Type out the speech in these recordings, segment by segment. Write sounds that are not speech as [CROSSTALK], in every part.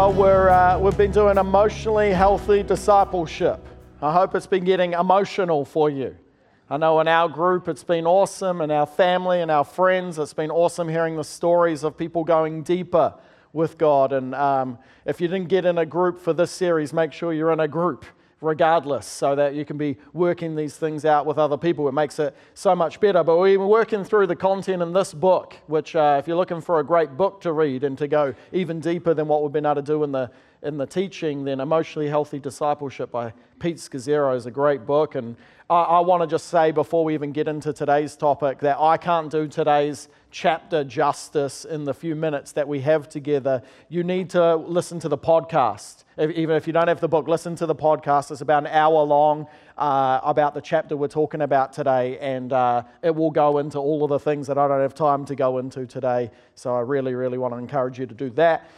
Well, we're, uh, we've been doing emotionally healthy discipleship. I hope it's been getting emotional for you. I know in our group it's been awesome, and our family and our friends, it's been awesome hearing the stories of people going deeper with God. And um, if you didn't get in a group for this series, make sure you're in a group regardless, so that you can be working these things out with other people. It makes it so much better. But we're working through the content in this book, which, uh, if you're looking for a great book to read and to go even deeper than what we've been able to do in the in the teaching, then Emotionally Healthy Discipleship by Pete Scazzero is a great book. And I, I want to just say before we even get into today's topic that I can't do today's chapter justice in the few minutes that we have together. You need to listen to the podcast. If, even if you don't have the book, listen to the podcast. It's about an hour long uh, about the chapter we're talking about today, and uh, it will go into all of the things that I don't have time to go into today. So I really, really want to encourage you to do that.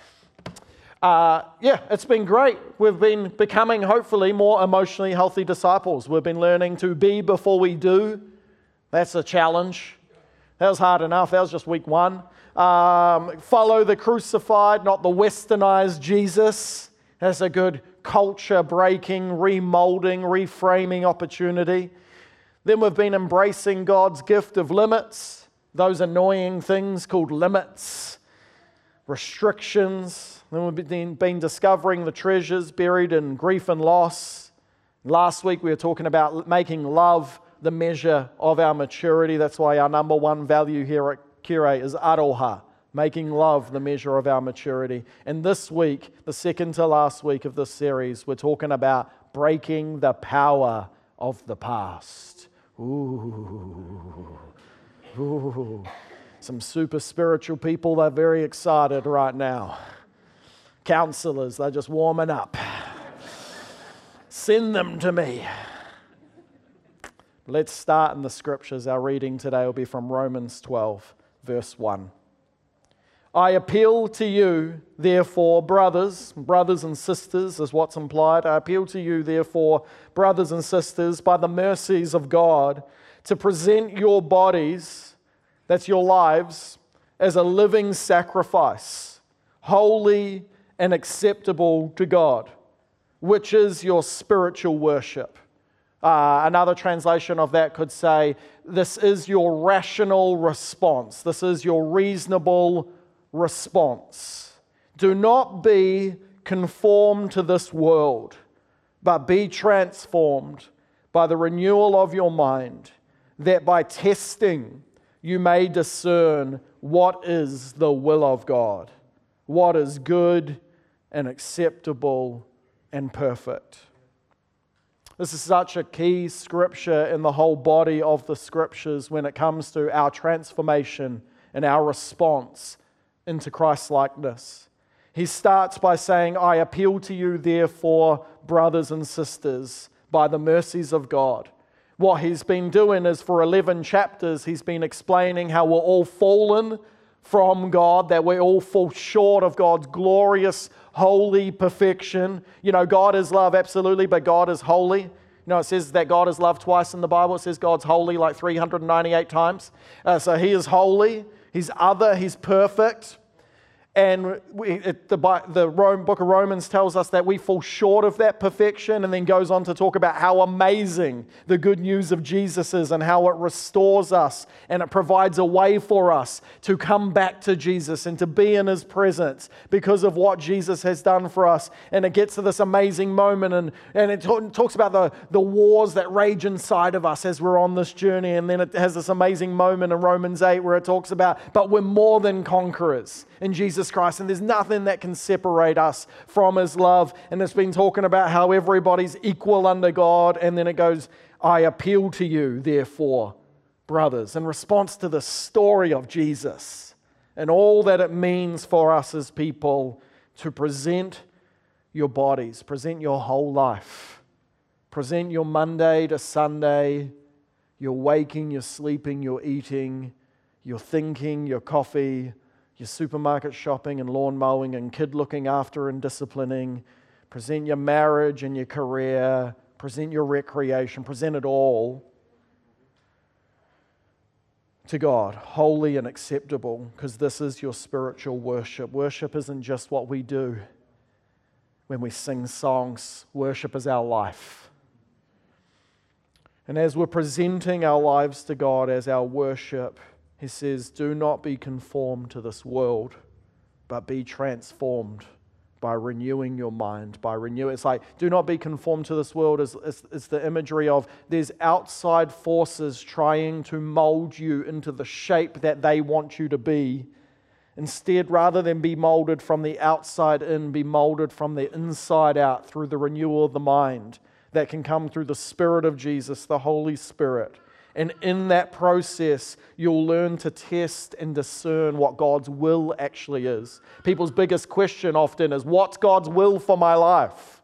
Uh, yeah, it's been great. We've been becoming, hopefully, more emotionally healthy disciples. We've been learning to be before we do. That's a challenge. That was hard enough. That was just week one. Um, follow the crucified, not the westernized Jesus. That's a good culture breaking, remolding, reframing opportunity. Then we've been embracing God's gift of limits, those annoying things called limits, restrictions, then we've been, been discovering the treasures buried in grief and loss. Last week we were talking about making love the measure of our maturity. That's why our number one value here at Kure is aroha, making love the measure of our maturity. And this week, the second to last week of this series, we're talking about breaking the power of the past. Ooh. Ooh. Some super spiritual people, they're very excited right now counselors, they're just warming up. Send them to me. Let's start in the scriptures. Our reading today will be from Romans 12, verse 1. I appeal to you, therefore, brothers, brothers and sisters, is what's implied. I appeal to you, therefore, brothers and sisters, by the mercies of God, to present your bodies, that's your lives, as a living sacrifice, holy and acceptable to God, which is your spiritual worship. Uh, another translation of that could say, This is your rational response. This is your reasonable response. Do not be conformed to this world, but be transformed by the renewal of your mind, that by testing you may discern what is the will of God, what is good and acceptable and perfect. This is such a key scripture in the whole body of the scriptures when it comes to our transformation and our response into Christ likeness. He starts by saying, I appeal to you, therefore, brothers and sisters, by the mercies of God. What he's been doing is for 11 chapters, he's been explaining how we're all fallen from God, that we all fall short of God's glorious, holy perfection. You know, God is love, absolutely, but God is holy. You know, it says that God is love twice in the Bible. It says God's holy like 398 times. Uh, so He is holy, He's other, He's perfect. And we, it, the, the Rome, book of Romans tells us that we fall short of that perfection and then goes on to talk about how amazing the good news of Jesus is and how it restores us and it provides a way for us to come back to Jesus and to be in his presence because of what Jesus has done for us. And it gets to this amazing moment and, and it talks about the, the wars that rage inside of us as we're on this journey. And then it has this amazing moment in Romans 8 where it talks about, but we're more than conquerors in Jesus Christ, and there's nothing that can separate us from His love. And it's been talking about how everybody's equal under God, and then it goes, I appeal to you, therefore, brothers, in response to the story of Jesus and all that it means for us as people to present your bodies, present your whole life, present your Monday to Sunday, your waking, your sleeping, your eating, your thinking, your coffee, your supermarket shopping and lawn mowing and kid looking after and disciplining, present your marriage and your career, present your recreation, present it all to God, holy and acceptable, because this is your spiritual worship. Worship isn't just what we do, when we sing songs. Worship is our life. And as we're presenting our lives to God as our worship, He says, Do not be conformed to this world, but be transformed by renewing your mind, by renewing. It's like, do not be conformed to this world. Is, is, is the imagery of there's outside forces trying to mold you into the shape that they want you to be. Instead, rather than be molded from the outside in, be molded from the inside out through the renewal of the mind that can come through the Spirit of Jesus, the Holy Spirit. And in that process, you'll learn to test and discern what God's will actually is. People's biggest question often is, What's God's will for my life?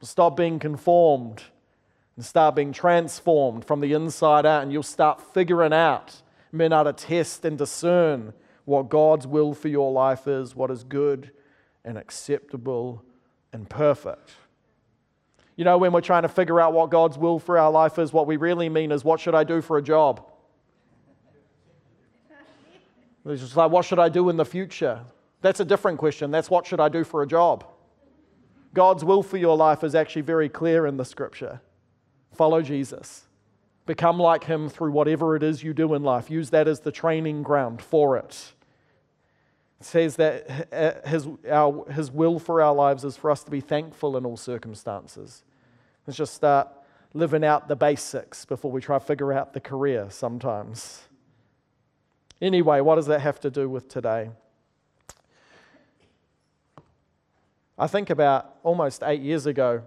Stop being conformed and start being transformed from the inside out, and you'll start figuring out, men able to test and discern what God's will for your life is, what is good and acceptable and perfect. You know, when we're trying to figure out what God's will for our life is, what we really mean is, what should I do for a job? It's just like, what should I do in the future? That's a different question. That's what should I do for a job? God's will for your life is actually very clear in the scripture. Follow Jesus. Become like him through whatever it is you do in life. Use that as the training ground for it. It says that his, our, his will for our lives is for us to be thankful in all circumstances. Let's just start living out the basics before we try to figure out the career sometimes. Anyway, what does that have to do with today? I think about almost eight years ago,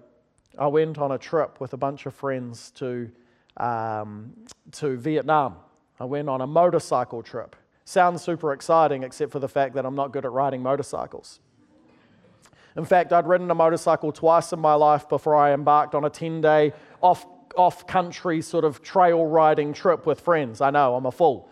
I went on a trip with a bunch of friends to, um, to Vietnam. I went on a motorcycle trip. Sounds super exciting, except for the fact that I'm not good at riding motorcycles. In fact, I'd ridden a motorcycle twice in my life before I embarked on a 10 day off, off country sort of trail riding trip with friends. I know, I'm a fool.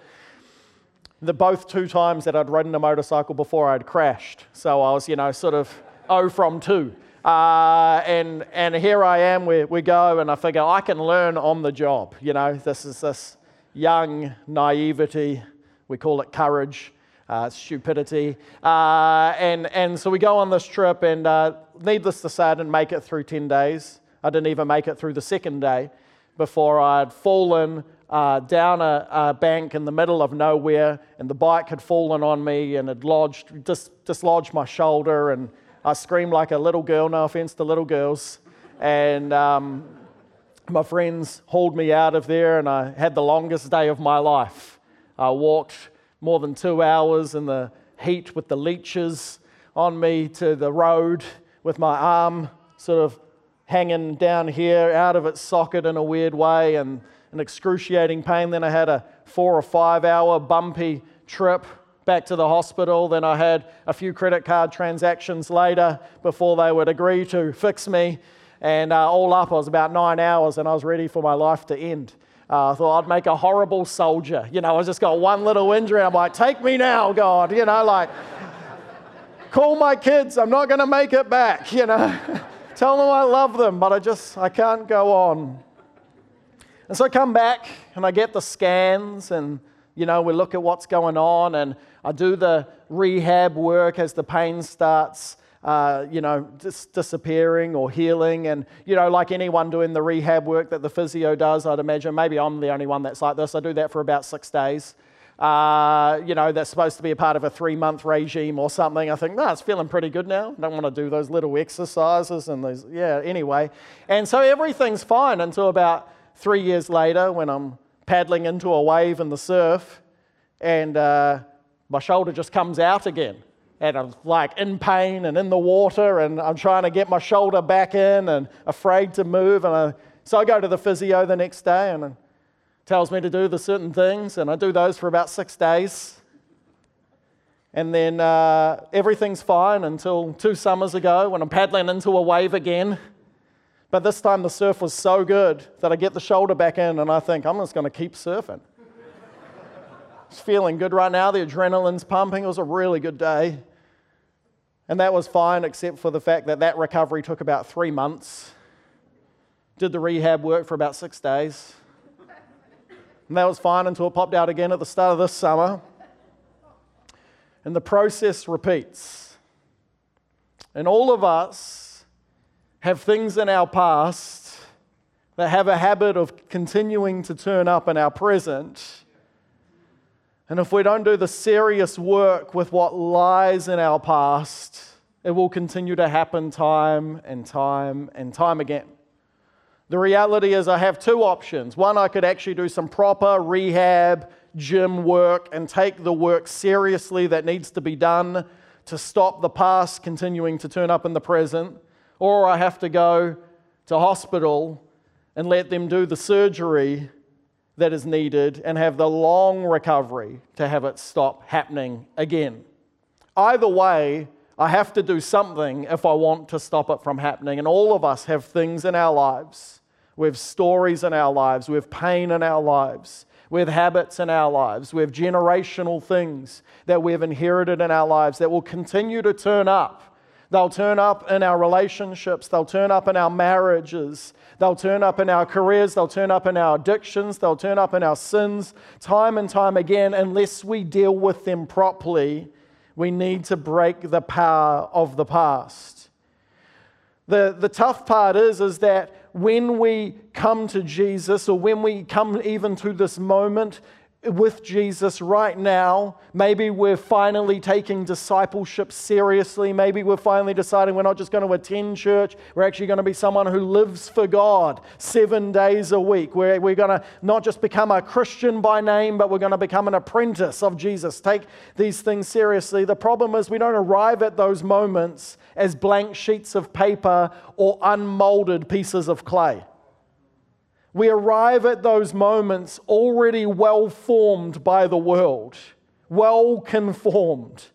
The both two times that I'd ridden a motorcycle before I'd crashed. So I was, you know, sort of oh from 2. Uh, and, and here I am, we, we go, and I figure I can learn on the job. You know, this is this young naivety, we call it courage uh, stupidity. Uh, and, and so we go on this trip, and uh, needless to say, I didn't make it through 10 days. I didn't even make it through the second day before I'd fallen uh, down a, a, bank in the middle of nowhere, and the bike had fallen on me and had lodged, dis, dislodged my shoulder, and I screamed like a little girl, no offense to little girls. And um, my friends hauled me out of there, and I had the longest day of my life. I walked more than two hours in the heat with the leeches on me to the road with my arm sort of hanging down here out of its socket in a weird way and an excruciating pain. Then I had a four or five hour bumpy trip back to the hospital. Then I had a few credit card transactions later before they would agree to fix me. And uh, all up, I was about nine hours and I was ready for my life to end. Uh, I thought I'd make a horrible soldier. You know, I just got one little injury. I'm like, take me now, God. You know, like, call my kids. I'm not going to make it back. You know, [LAUGHS] tell them I love them, but I just, I can't go on. And so I come back and I get the scans and, you know, we look at what's going on and I do the rehab work as the pain starts uh, you know, dis- disappearing or healing. And, you know, like anyone doing the rehab work that the physio does, I'd imagine, maybe I'm the only one that's like this. I do that for about six days. Uh, you know, that's supposed to be a part of a three month regime or something. I think, no, it's feeling pretty good now. I Don't want to do those little exercises and those, yeah, anyway. And so everything's fine until about three years later when I'm paddling into a wave in the surf and uh, my shoulder just comes out again and I'm like in pain and in the water, and I'm trying to get my shoulder back in and afraid to move. And I, so I go to the physio the next day, and tells me to do the certain things, and I do those for about six days. And then uh, everything's fine until two summers ago when I'm paddling into a wave again. But this time the surf was so good that I get the shoulder back in, and I think I'm just going to keep surfing. [LAUGHS] It's feeling good right now. The adrenaline's pumping. It was a really good day. And that was fine, except for the fact that that recovery took about three months. Did the rehab work for about six days. And that was fine until it popped out again at the start of this summer. And the process repeats. And all of us have things in our past that have a habit of continuing to turn up in our present. And if we don't do the serious work with what lies in our past, it will continue to happen time and time and time again. The reality is, I have two options. One, I could actually do some proper rehab, gym work, and take the work seriously that needs to be done to stop the past continuing to turn up in the present. Or I have to go to hospital and let them do the surgery that is needed and have the long recovery to have it stop happening again. Either way, I have to do something if I want to stop it from happening. And all of us have things in our lives. We have stories in our lives. We have pain in our lives. We have habits in our lives. We have generational things that we have inherited in our lives that will continue to turn up. They'll turn up in our relationships. They'll turn up in our marriages. They'll turn up in our careers. They'll turn up in our addictions. They'll turn up in our sins time and time again unless we deal with them properly we need to break the power of the past. The, the tough part is, is that when we come to Jesus or when we come even to this moment, with Jesus right now. Maybe we're finally taking discipleship seriously. Maybe we're finally deciding we're not just going to attend church, we're actually going to be someone who lives for God seven days a week. We're, we're going to not just become a Christian by name, but we're going to become an apprentice of Jesus. Take these things seriously. The problem is we don't arrive at those moments as blank sheets of paper or unmolded pieces of clay. We arrive at those moments already well formed by the world, well conformed.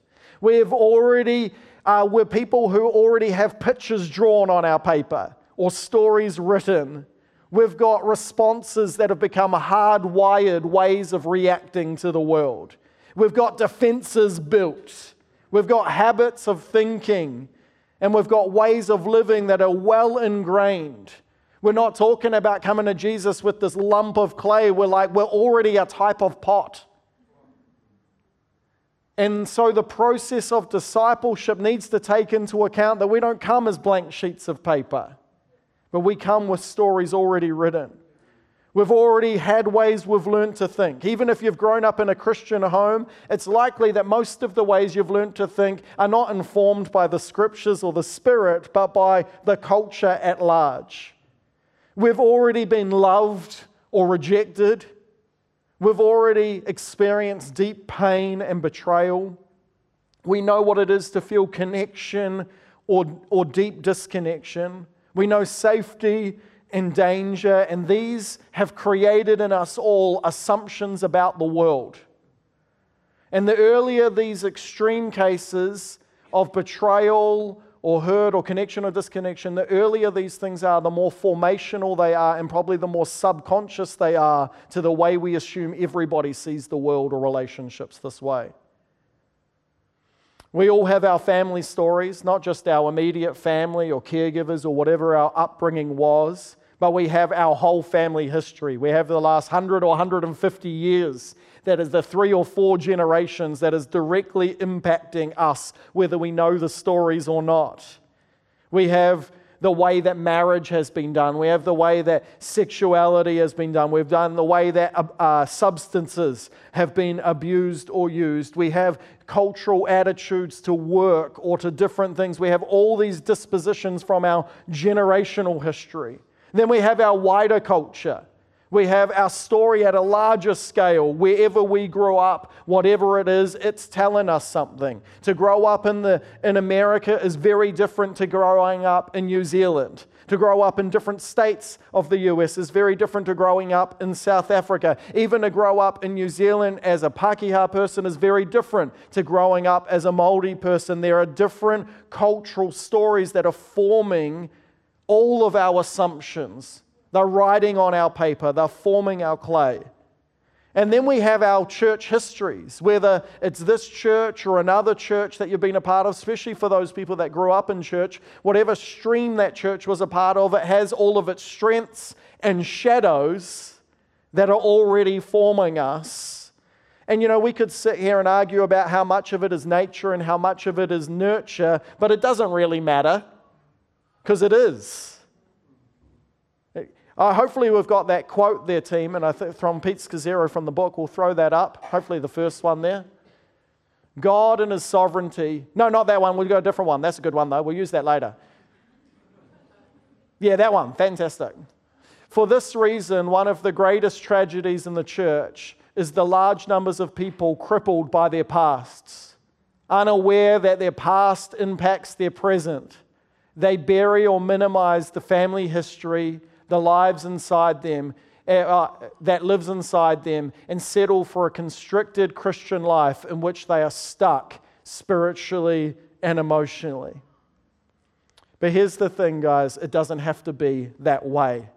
We have already, uh, we're people who already have pictures drawn on our paper or stories written. We've got responses that have become hardwired ways of reacting to the world. We've got defenses built. We've got habits of thinking. And we've got ways of living that are well ingrained. We're not talking about coming to Jesus with this lump of clay. We're like, we're already a type of pot. And so the process of discipleship needs to take into account that we don't come as blank sheets of paper, but we come with stories already written. We've already had ways we've learned to think. Even if you've grown up in a Christian home, it's likely that most of the ways you've learned to think are not informed by the scriptures or the spirit, but by the culture at large. We've already been loved or rejected. We've already experienced deep pain and betrayal. We know what it is to feel connection or, or deep disconnection. We know safety and danger, and these have created in us all assumptions about the world. And the earlier these extreme cases of betrayal or hurt or connection or disconnection, the earlier these things are, the more formational they are, and probably the more subconscious they are to the way we assume everybody sees the world or relationships this way. We all have our family stories, not just our immediate family or caregivers or whatever our upbringing was, but we have our whole family history. We have the last 100 or 150 years that is the three or four generations that is directly impacting us, whether we know the stories or not. We have the way that marriage has been done. We have the way that sexuality has been done. We've done the way that uh, uh, substances have been abused or used. We have cultural attitudes to work or to different things. We have all these dispositions from our generational history. Then we have our wider culture. We have our story at a larger scale. Wherever we grow up, whatever it is, it's telling us something. To grow up in, the, in America is very different to growing up in New Zealand. To grow up in different states of the US is very different to growing up in South Africa. Even to grow up in New Zealand as a Pakeha person is very different to growing up as a Māori person. There are different cultural stories that are forming all of our assumptions they're writing on our paper, they're forming our clay. And then we have our church histories, whether it's this church or another church that you've been a part of, especially for those people that grew up in church, whatever stream that church was a part of, it has all of its strengths and shadows that are already forming us. And you know, we could sit here and argue about how much of it is nature and how much of it is nurture, but it doesn't really matter because it is. Uh, hopefully, we've got that quote there, team, and I think from Pete Scazzero from the book, we'll throw that up. Hopefully, the first one there. God and His sovereignty. No, not that one. We'll go a different one. That's a good one, though. We'll use that later. Yeah, that one. Fantastic. For this reason, one of the greatest tragedies in the church is the large numbers of people crippled by their pasts, unaware that their past impacts their present. They bury or minimize the family history, the lives inside them, eh, uh, that lives inside them, and settle for a constricted Christian life in which they are stuck spiritually and emotionally. But here's the thing, guys it doesn't have to be that way.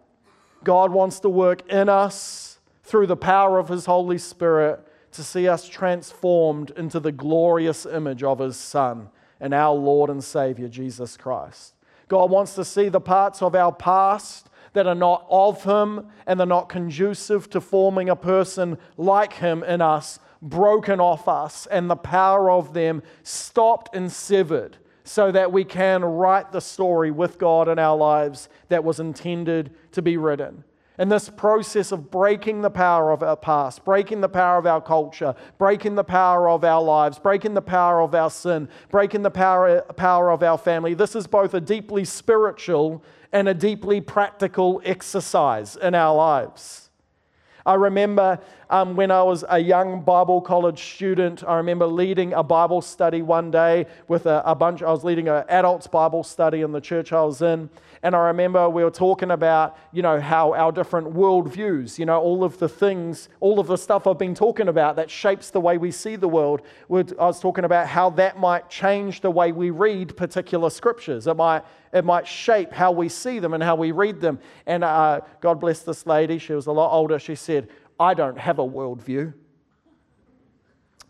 God wants to work in us through the power of His Holy Spirit to see us transformed into the glorious image of His Son and our Lord and Savior, Jesus Christ. God wants to see the parts of our past that are not of Him and they're not conducive to forming a person like Him in us broken off us and the power of them stopped and severed so that we can write the story with God in our lives that was intended to be written. And this process of breaking the power of our past, breaking the power of our culture, breaking the power of our lives, breaking the power of our sin, breaking the power, power of our family, this is both a deeply spiritual and a deeply practical exercise in our lives. I remember um, when I was a young Bible college student, I remember leading a Bible study one day with a, a bunch, I was leading an adults Bible study in the church I was in. And I remember we were talking about, you know, how our different worldviews, you know, all of the things, all of the stuff I've been talking about that shapes the way we see the world. I was talking about how that might change the way we read particular scriptures. It might, it might shape how we see them and how we read them. And uh, God bless this lady, she was a lot older. She said, I don't have a worldview.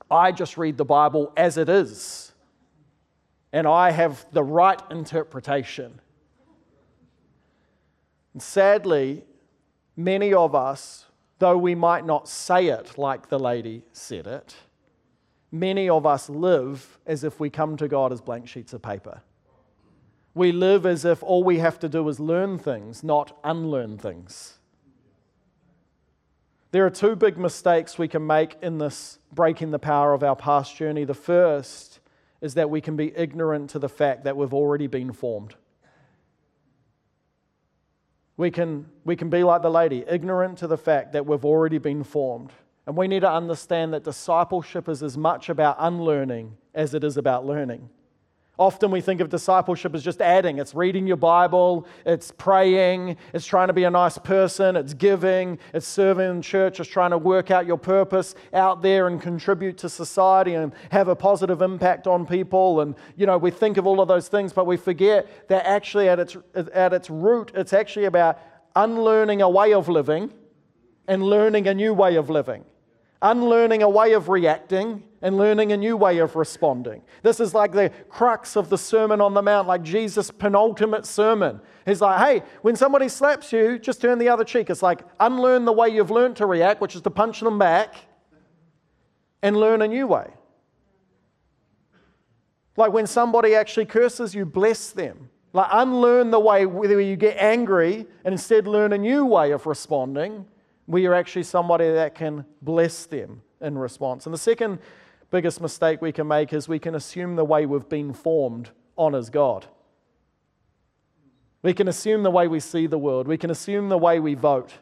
I just read the Bible as it is. And I have the right interpretation. And sadly, many of us, though we might not say it like the lady said it, many of us live as if we come to God as blank sheets of paper. We live as if all we have to do is learn things, not unlearn things. There are two big mistakes we can make in this breaking the power of our past journey. The first is that we can be ignorant to the fact that we've already been formed. We can, we can be like the lady, ignorant to the fact that we've already been formed. And we need to understand that discipleship is as much about unlearning as it is about learning. Often we think of discipleship as just adding. It's reading your Bible, it's praying, it's trying to be a nice person, it's giving, it's serving in church, it's trying to work out your purpose out there and contribute to society and have a positive impact on people. And, you know, we think of all of those things, but we forget that actually at its, at its root, it's actually about unlearning a way of living and learning a new way of living unlearning a way of reacting and learning a new way of responding. This is like the crux of the Sermon on the Mount, like Jesus' penultimate sermon. He's like, hey, when somebody slaps you, just turn the other cheek. It's like unlearn the way you've learned to react, which is to punch them back, and learn a new way. Like when somebody actually curses you, bless them. Like unlearn the way where you get angry and instead learn a new way of responding we are actually somebody that can bless them in response. And the second biggest mistake we can make is we can assume the way we've been formed honors God. We can assume the way we see the world. We can assume the way we vote.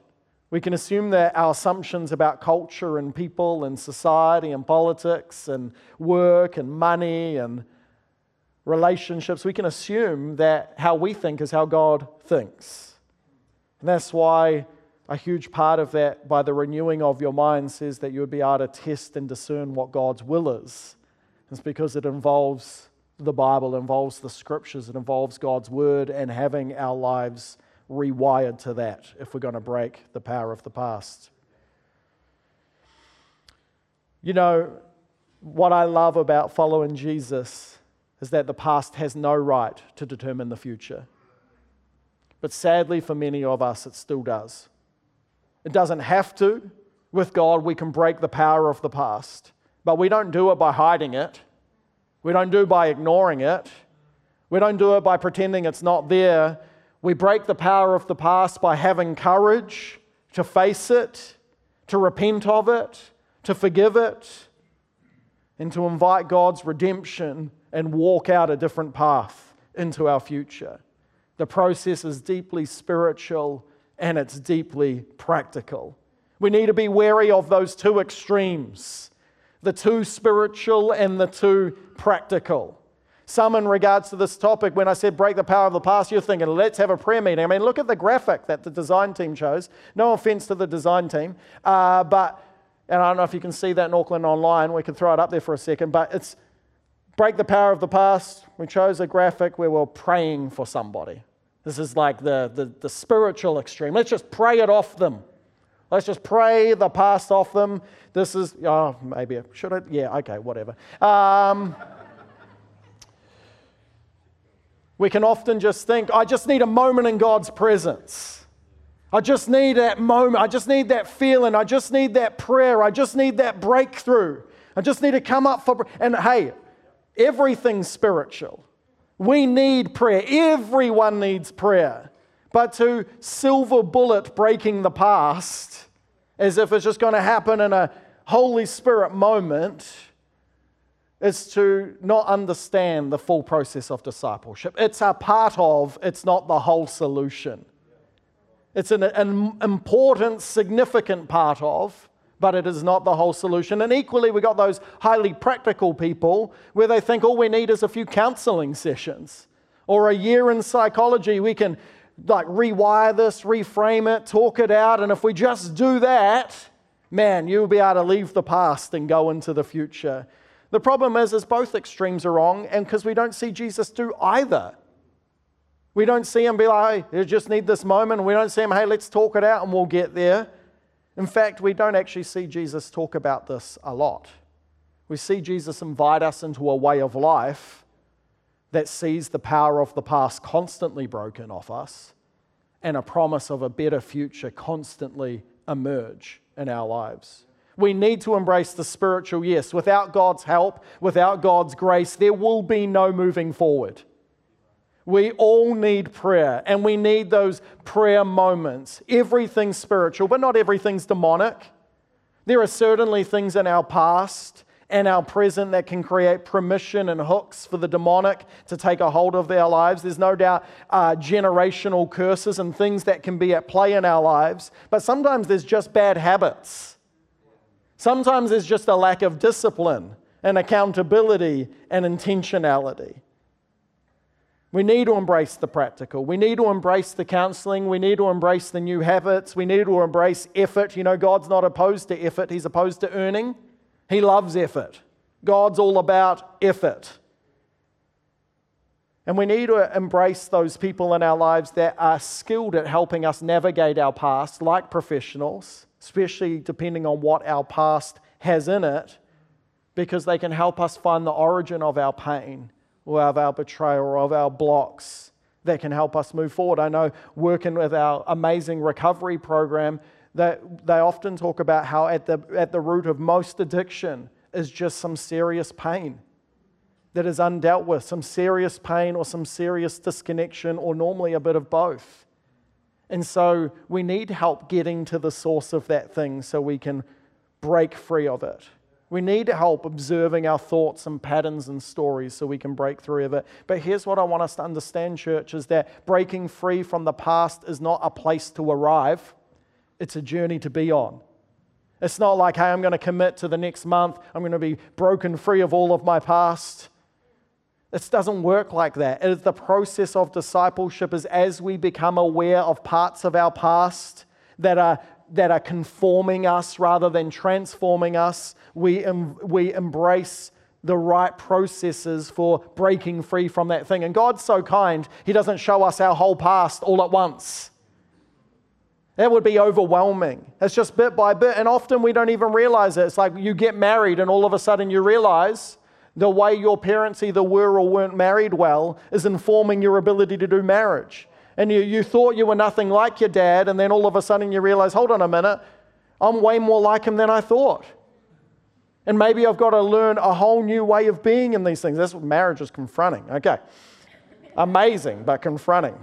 We can assume that our assumptions about culture and people and society and politics and work and money and relationships, we can assume that how we think is how God thinks. And that's why a huge part of that, by the renewing of your mind, says that you would be able to test and discern what God's will is. It's because it involves the Bible, involves the scriptures, it involves God's word and having our lives rewired to that if we're going to break the power of the past. You know, what I love about following Jesus is that the past has no right to determine the future. But sadly, for many of us, it still does. It doesn't have to. With God, we can break the power of the past. But we don't do it by hiding it, we don't do it by ignoring it. We don't do it by pretending it's not there. We break the power of the past by having courage to face it, to repent of it, to forgive it, and to invite God's redemption and walk out a different path into our future. The process is deeply spiritual and it's deeply practical. We need to be wary of those two extremes the too spiritual and the too practical. Some, in regards to this topic, when I said break the power of the past, you're thinking, let's have a prayer meeting. I mean, look at the graphic that the design team chose. No offense to the design team, uh, but, and I don't know if you can see that in Auckland online, we can throw it up there for a second, but it's break the power of the past. We chose a graphic where we're praying for somebody. This is like the, the, the spiritual extreme. Let's just pray it off them. Let's just pray the past off them. This is, oh, maybe, should I? Yeah, okay, whatever. Um, we can often just think, I just need a moment in God's presence. I just need that moment. I just need that feeling. I just need that prayer. I just need that breakthrough. I just need to come up for. And hey, everything's spiritual. We need prayer. Everyone needs prayer. But to silver bullet breaking the past as if it's just going to happen in a Holy Spirit moment is to not understand the full process of discipleship. It's a part of, it's not the whole solution. It's an, an important, significant part of, but it is not the whole solution. And equally, we got those highly practical people where they think all we need is a few counseling sessions or a year in psychology. We can like rewire this, reframe it, talk it out, and if we just do that, man, you'll be able to leave the past and go into the future. The problem is, is both extremes are wrong, and because we don't see Jesus do either. We don't see him be like, hey, you just need this moment. We don't see him, hey, let's talk it out and we'll get there. In fact, we don't actually see Jesus talk about this a lot. We see Jesus invite us into a way of life that sees the power of the past constantly broken off us and a promise of a better future constantly emerge in our lives. We need to embrace the spiritual yes. Without God's help, without God's grace, there will be no moving forward. We all need prayer and we need those prayer moments. Everything's spiritual, but not everything's demonic. There are certainly things in our past and our present that can create permission and hooks for the demonic to take a hold of their lives. There's no doubt uh, generational curses and things that can be at play in our lives, but sometimes there's just bad habits. Sometimes there's just a lack of discipline and accountability and intentionality. We need to embrace the practical. We need to embrace the counseling. We need to embrace the new habits. We need to embrace effort. You know, God's not opposed to effort, He's opposed to earning. He loves effort. God's all about effort. And we need to embrace those people in our lives that are skilled at helping us navigate our past, like professionals, especially depending on what our past has in it, because they can help us find the origin of our pain or of our betrayal or of our blocks that can help us move forward. I know working with our amazing recovery program, that they often talk about how at the, at the root of most addiction is just some serious pain that is undealt with, some serious pain or some serious disconnection, or normally a bit of both. And so we need help getting to the source of that thing so we can break free of it. We need help observing our thoughts and patterns and stories so we can break through of it. But here's what I want us to understand, church, is that breaking free from the past is not a place to arrive, it's a journey to be on. It's not like, hey, I'm going to commit to the next month, I'm going to be broken free of all of my past. It doesn't work like that. It is the process of discipleship is as we become aware of parts of our past that are that are conforming us rather than transforming us. We, em- we embrace the right processes for breaking free from that thing. And God's so kind, He doesn't show us our whole past all at once. That would be overwhelming. It's just bit by bit. And often we don't even realize it. It's like you get married, and all of a sudden you realize the way your parents either were or weren't married well is informing your ability to do marriage and you, you thought you were nothing like your dad, and then all of a sudden you realize, hold on a minute, I'm way more like him than I thought. And maybe I've got to learn a whole new way of being in these things. That's what marriage is confronting. Okay. Amazing, but confronting.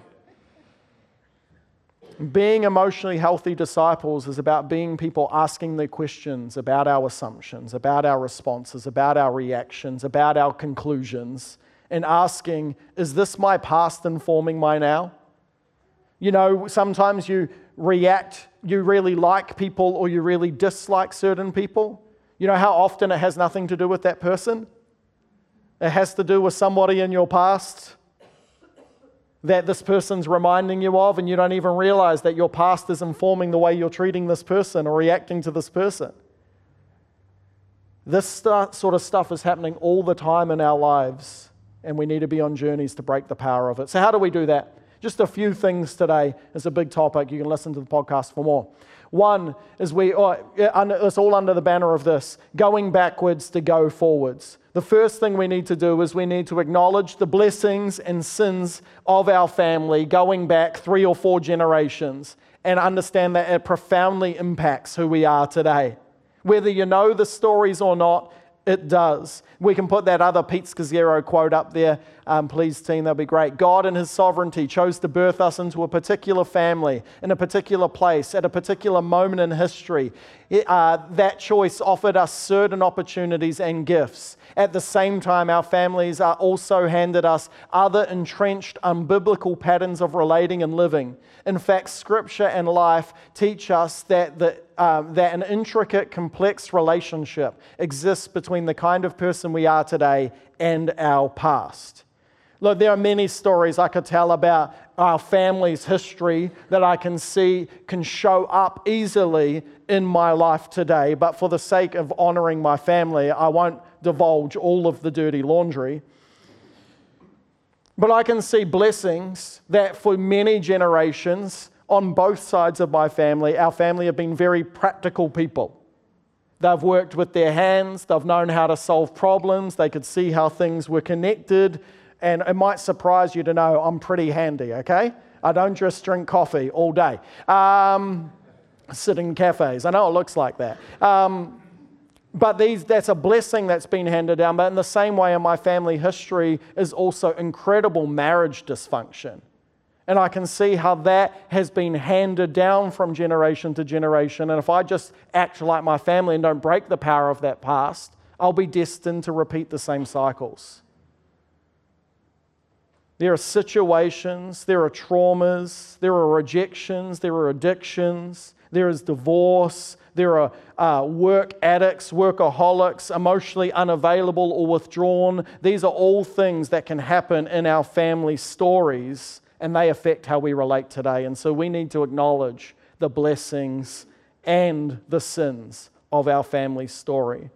Being emotionally healthy disciples is about being people asking the questions about our assumptions, about our responses, about our reactions, about our conclusions, and asking, is this my past informing my now? You know, sometimes you react, you really like people or you really dislike certain people. You know how often it has nothing to do with that person? It has to do with somebody in your past that this person's reminding you of, and you don't even realize that your past is informing the way you're treating this person or reacting to this person. This sort of stuff is happening all the time in our lives, and we need to be on journeys to break the power of it. So, how do we do that? Just a few things today. It's a big topic. You can listen to the podcast for more. One is we, oh, it's all under the banner of this going backwards to go forwards. The first thing we need to do is we need to acknowledge the blessings and sins of our family going back three or four generations and understand that it profoundly impacts who we are today. Whether you know the stories or not, it does. We can put that other Pete Scazzero quote up there, um, please, team, that'd be great. God, in His sovereignty, chose to birth us into a particular family, in a particular place, at a particular moment in history. It, uh, that choice offered us certain opportunities and gifts. At the same time, our families are also handed us other entrenched, unbiblical patterns of relating and living. In fact, Scripture and life teach us that, the, uh, that an intricate, complex relationship exists between the kind of person we are today and our past. Look, there are many stories I could tell about our family's history that I can see can show up easily in my life today, but for the sake of honoring my family, I won't divulge all of the dirty laundry. But I can see blessings that for many generations on both sides of my family, our family have been very practical people. They've worked with their hands, they've known how to solve problems, they could see how things were connected. And it might surprise you to know I'm pretty handy, okay? I don't just drink coffee all day. Um, sit in cafes. I know it looks like that. Um, but these, that's a blessing that's been handed down. But in the same way, in my family history is also incredible marriage dysfunction. And I can see how that has been handed down from generation to generation. And if I just act like my family and don't break the power of that past, I'll be destined to repeat the same cycles. There are situations, there are traumas, there are rejections, there are addictions, there is divorce, there are uh, work addicts, workaholics, emotionally unavailable or withdrawn. These are all things that can happen in our family stories, and they affect how we relate today. And so we need to acknowledge the blessings and the sins of our family story.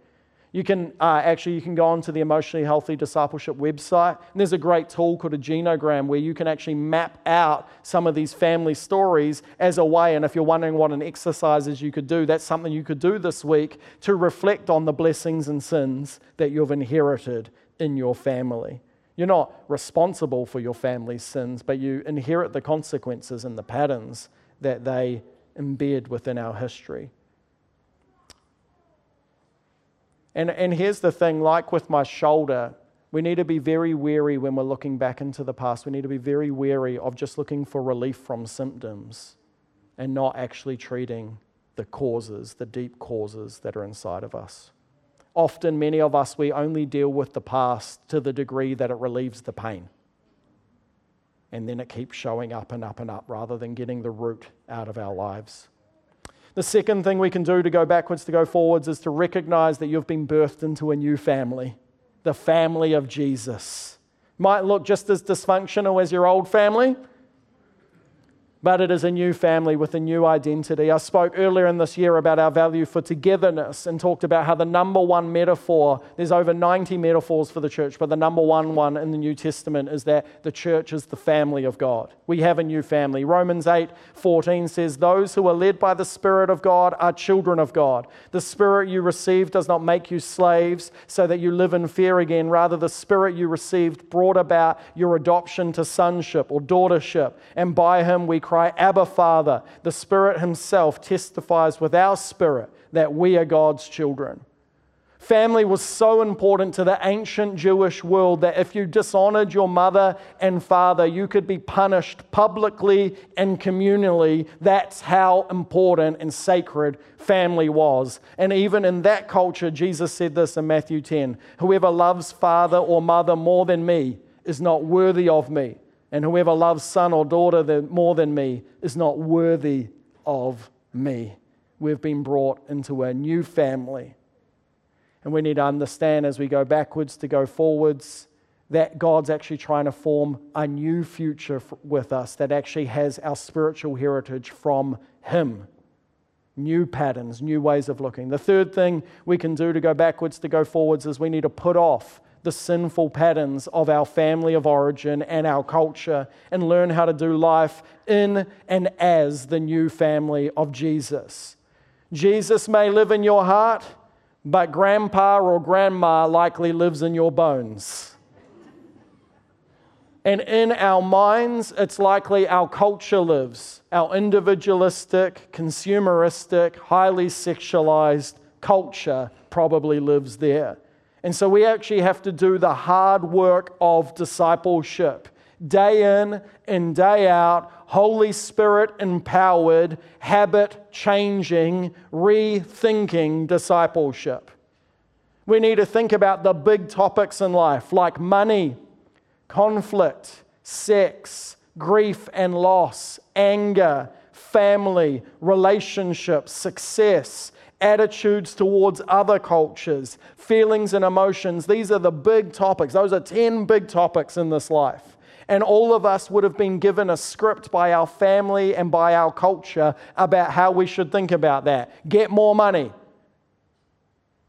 You can uh, actually you can go onto the emotionally healthy discipleship website. And there's a great tool called a genogram where you can actually map out some of these family stories as a way. And if you're wondering what an exercise is you could do, that's something you could do this week to reflect on the blessings and sins that you've inherited in your family. You're not responsible for your family's sins, but you inherit the consequences and the patterns that they embed within our history. And, and here's the thing like with my shoulder, we need to be very wary when we're looking back into the past. We need to be very wary of just looking for relief from symptoms and not actually treating the causes, the deep causes that are inside of us. Often, many of us, we only deal with the past to the degree that it relieves the pain. And then it keeps showing up and up and up rather than getting the root out of our lives. The second thing we can do to go backwards to go forwards is to recognize that you've been birthed into a new family, the family of Jesus. Might look just as dysfunctional as your old family, but it is a new family with a new identity. I spoke earlier in this year about our value for togetherness and talked about how the number one metaphor, there's over 90 metaphors for the church, but the number one one in the New Testament is that the church is the family of God. We have a new family. Romans 8 14 says, Those who are led by the Spirit of God are children of God. The Spirit you received does not make you slaves so that you live in fear again. Rather, the Spirit you received brought about your adoption to sonship or daughtership, and by him we cry, Abba, Father. The Spirit Himself testifies with our spirit that we are God's children. Family was so important to the ancient Jewish world that if you dishonored your mother and father, you could be punished publicly and communally. That's how important and sacred family was. And even in that culture, Jesus said this in Matthew 10 Whoever loves father or mother more than me is not worthy of me. And whoever loves son or daughter more than me is not worthy of me. We've been brought into a new family and we need to understand as we go backwards to go forwards that God's actually trying to form a new future with us that actually has our spiritual heritage from Him. New patterns, new ways of looking. The third thing we can do to go backwards to go forwards is we need to put off the sinful patterns of our family of origin and our culture and learn how to do life in and as the new family of Jesus. Jesus may live in your heart but grandpa or grandma likely lives in your bones. And in our minds, it's likely our culture lives. Our individualistic, consumeristic, highly sexualized culture probably lives there. And so we actually have to do the hard work of discipleship day in and day out, Holy Spirit empowered, habit changing, rethinking discipleship. We need to think about the big topics in life like money, conflict, sex, grief and loss, anger, family, relationships, success, attitudes towards other cultures, feelings and emotions. These are the big topics. Those are 10 big topics in this life. And all of us would have been given a script by our family and by our culture about how we should think about that. Get more money,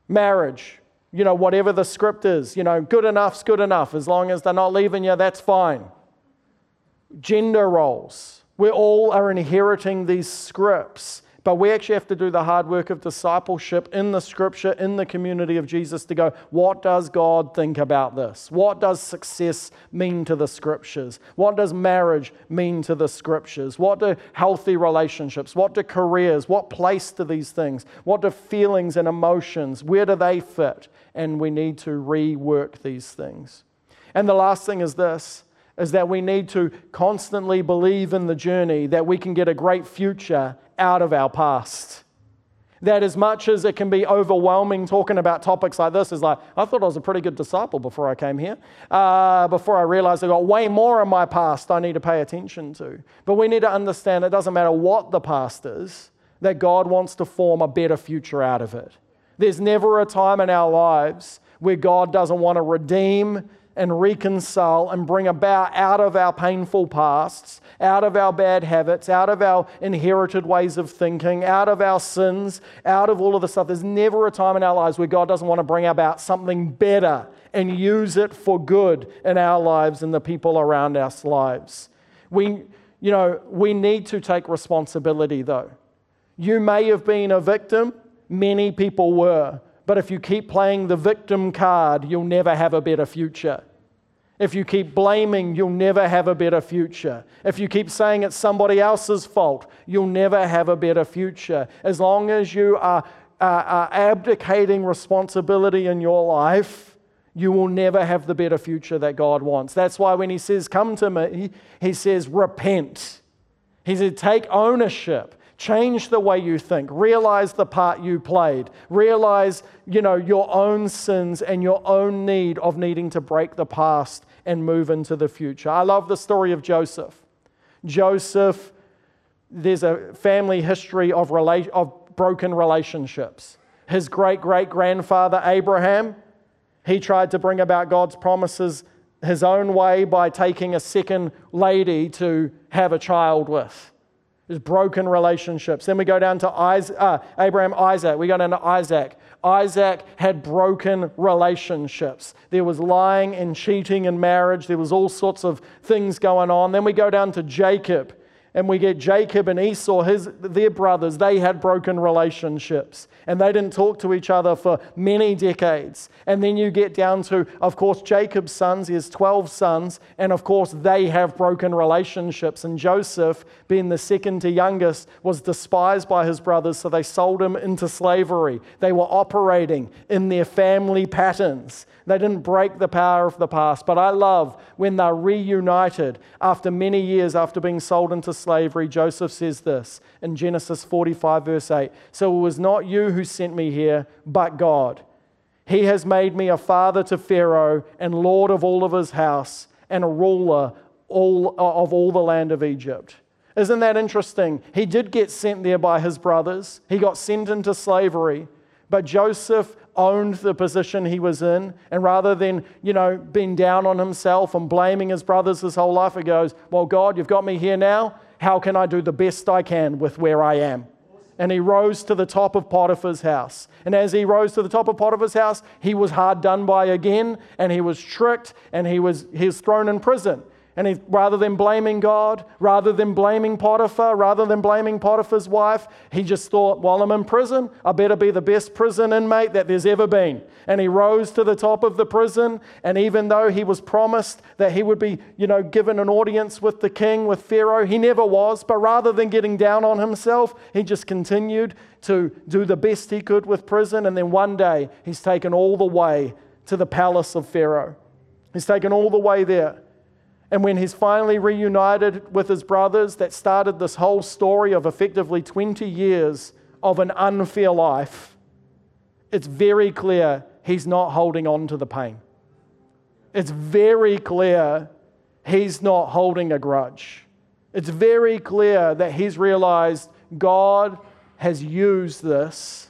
marriage, you know, whatever the script is, you know, good enough's good enough. As long as they're not leaving you, that's fine. Gender roles. We all are inheriting these scripts. But we actually have to do the hard work of discipleship in the scripture, in the community of Jesus to go, what does God think about this? What does success mean to the scriptures? What does marriage mean to the scriptures? What do healthy relationships? What do careers? What place do these things? What do feelings and emotions? Where do they fit? And we need to rework these things. And the last thing is this is that we need to constantly believe in the journey that we can get a great future out of our past. That as much as it can be overwhelming talking about topics like this, is like, I thought I was a pretty good disciple before I came here, uh, before I realized I got way more in my past I need to pay attention to. But we need to understand it doesn't matter what the past is, that God wants to form a better future out of it. There's never a time in our lives where God doesn't want to redeem and reconcile and bring about out of our painful pasts, out of our bad habits, out of our inherited ways of thinking, out of our sins, out of all of the stuff. There's never a time in our lives where God doesn't want to bring about something better and use it for good in our lives and the people around our lives. We, you know, we need to take responsibility though. You may have been a victim, many people were. But if you keep playing the victim card, you'll never have a better future. If you keep blaming, you'll never have a better future. If you keep saying it's somebody else's fault, you'll never have a better future. As long as you are, are, abdicating responsibility in your life, you will never have the better future that God wants. That's why when He says, Come to me, He says, Repent. He said, Take ownership. Change the way you think. Realize the part you played. Realize, you know, your own sins and your own need of needing to break the past and move into the future. I love the story of Joseph. Joseph, there's a family history of, rela- of broken relationships. His great great grandfather, Abraham, he tried to bring about God's promises his own way by taking a second lady to have a child with. There's broken relationships. Then we go down to Isaac, uh, Abraham, Isaac. We go down to Isaac. Isaac had broken relationships. There was lying and cheating in marriage. There was all sorts of things going on. Then we go down to Jacob. And we get Jacob and Esau, his, their brothers, they had broken relationships and they didn't talk to each other for many decades. And then you get down to, of course, Jacob's sons, he has 12 sons, and of course, they have broken relationships. And Joseph, being the second to youngest, was despised by his brothers, so they sold him into slavery. They were operating in their family patterns. They didn't break the power of the past. But I love when they're reunited after many years after being sold into slavery. Joseph says this in Genesis 45, verse 8 So it was not you who sent me here, but God. He has made me a father to Pharaoh and lord of all of his house and a ruler all, uh, of all the land of Egypt. Isn't that interesting? He did get sent there by his brothers, he got sent into slavery. But Joseph owned the position he was in. And rather than, you know, being down on himself and blaming his brothers his whole life, he goes, Well, God, you've got me here now. How can I do the best I can with where I am? And he rose to the top of Potiphar's house. And as he rose to the top of Potiphar's house, he was hard done by again, and he was tricked, and he was, he was thrown in prison. And he, rather than blaming God, rather than blaming Potiphar, rather than blaming Potiphar's wife, he just thought, while I'm in prison, I better be the best prison inmate that there's ever been. And he rose to the top of the prison. And even though he was promised that he would be, you know, given an audience with the king, with Pharaoh, he never was. But rather than getting down on himself, he just continued to do the best he could with prison. And then one day, he's taken all the way to the palace of Pharaoh. He's taken all the way there. And when he's finally reunited with his brothers, that started this whole story of effectively 20 years of an unfair life, it's very clear he's not holding on to the pain. It's very clear he's not holding a grudge. It's very clear that he's realized God has used this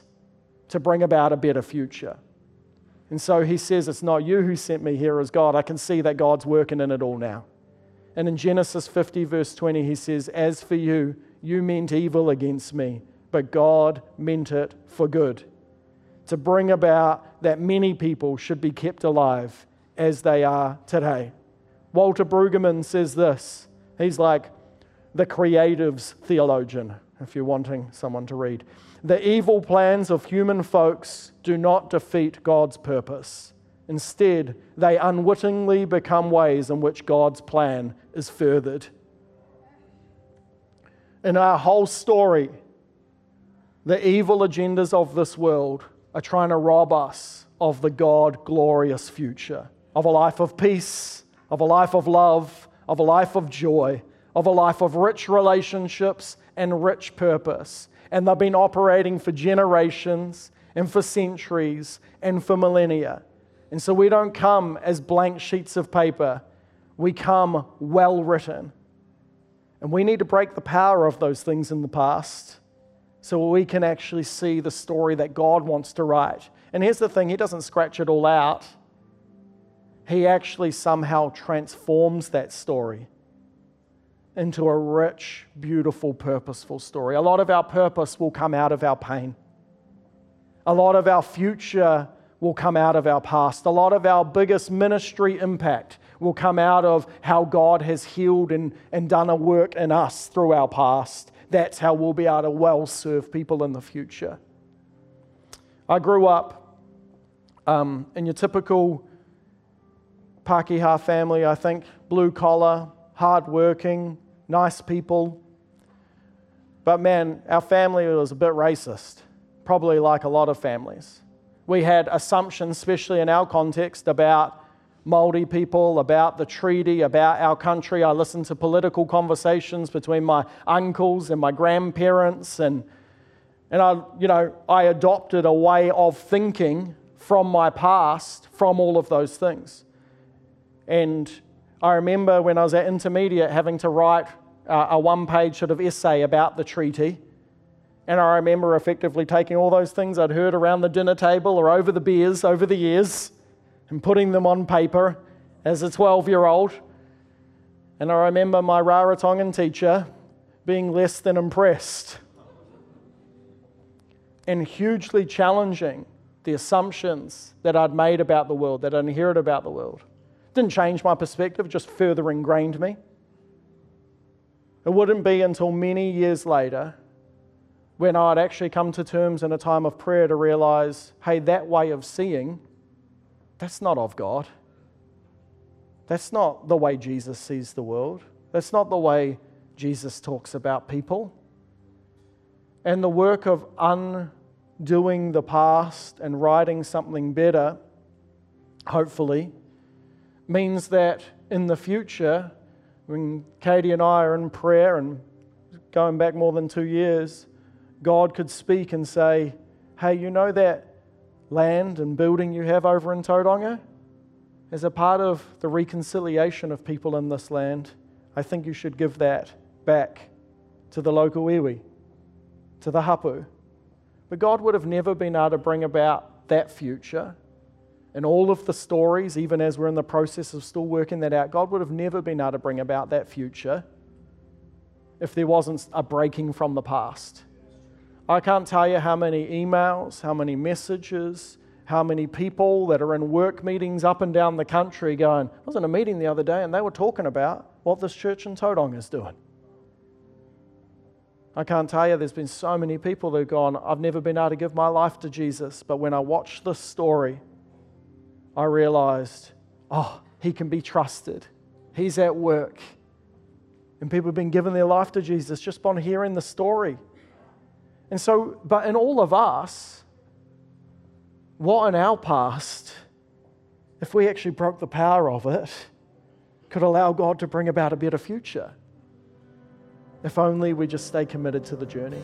to bring about a better future. And so he says, It's not you who sent me here as God. I can see that God's working in it all now. And in Genesis 50, verse 20, he says, As for you, you meant evil against me, but God meant it for good, to bring about that many people should be kept alive as they are today. Walter Brueggemann says this. He's like the creatives theologian, if you're wanting someone to read. The evil plans of human folks do not defeat God's purpose. Instead, they unwittingly become ways in which God's plan is furthered. In our whole story, the evil agendas of this world are trying to rob us of the God glorious future, of a life of peace, of a life of love, of a life of joy, of a life of rich relationships and rich purpose and they've been operating for generations and for centuries and for millennia. And so we don't come as blank sheets of paper, we come well written. And we need to break the power of those things in the past so we can actually see the story that God wants to write. And here's the thing He doesn't scratch it all out, He actually somehow transforms that story into a rich, beautiful, purposeful story. A lot of our purpose will come out of our pain. A lot of our future will come out of our past. A lot of our biggest ministry impact will come out of how God has healed and, and done a work in us through our past. That's how we'll be able to well serve people in the future. I grew up um, in your typical Pakeha family, I think, blue collar, hardworking, nice people. But man, our family was a bit racist, probably like a lot of families. We had assumptions, especially in our context, about Maori people, about the treaty, about our country. I listened to political conversations between my uncles and my grandparents, and, and I, you know, I adopted a way of thinking from my past from all of those things. And I remember when I was at intermediate having to write uh, a one page sort of essay about the treaty. And I remember effectively taking all those things I'd heard around the dinner table or over the beers over the years and putting them on paper as a 12 year old. And I remember my Rarotongan teacher being less than impressed and hugely challenging the assumptions that I'd made about the world, that I'd inherited about the world. Didn't change my perspective, just further ingrained me. It wouldn't be until many years later when I'd actually come to terms in a time of prayer to realize hey, that way of seeing, that's not of God. That's not the way Jesus sees the world. That's not the way Jesus talks about people. And the work of undoing the past and writing something better, hopefully, means that in the future, when Katie and I are in prayer and going back more than two years, God could speak and say, Hey, you know that land and building you have over in Tauranga? As a part of the reconciliation of people in this land, I think you should give that back to the local iwi, to the hapu. But God would have never been able to bring about that future and all of the stories, even as we're in the process of still working that out. God would have never been able to bring about that future if there wasn't a breaking from the past. I can't tell you how many emails, how many messages, how many people that are in work meetings up and down the country going, I was in a meeting the other day and they were talking about what this church in Tauranga is doing. I can't tell you, there's been so many people that have gone, I've never been able to give my life to Jesus, but when I watch this story, I realized, oh, he can be trusted. He's at work. And people have been giving their life to Jesus just by hearing the story. And so, but in all of us, what in our past, if we actually broke the power of it, could allow God to bring about a better future? If only we just stay committed to the journey.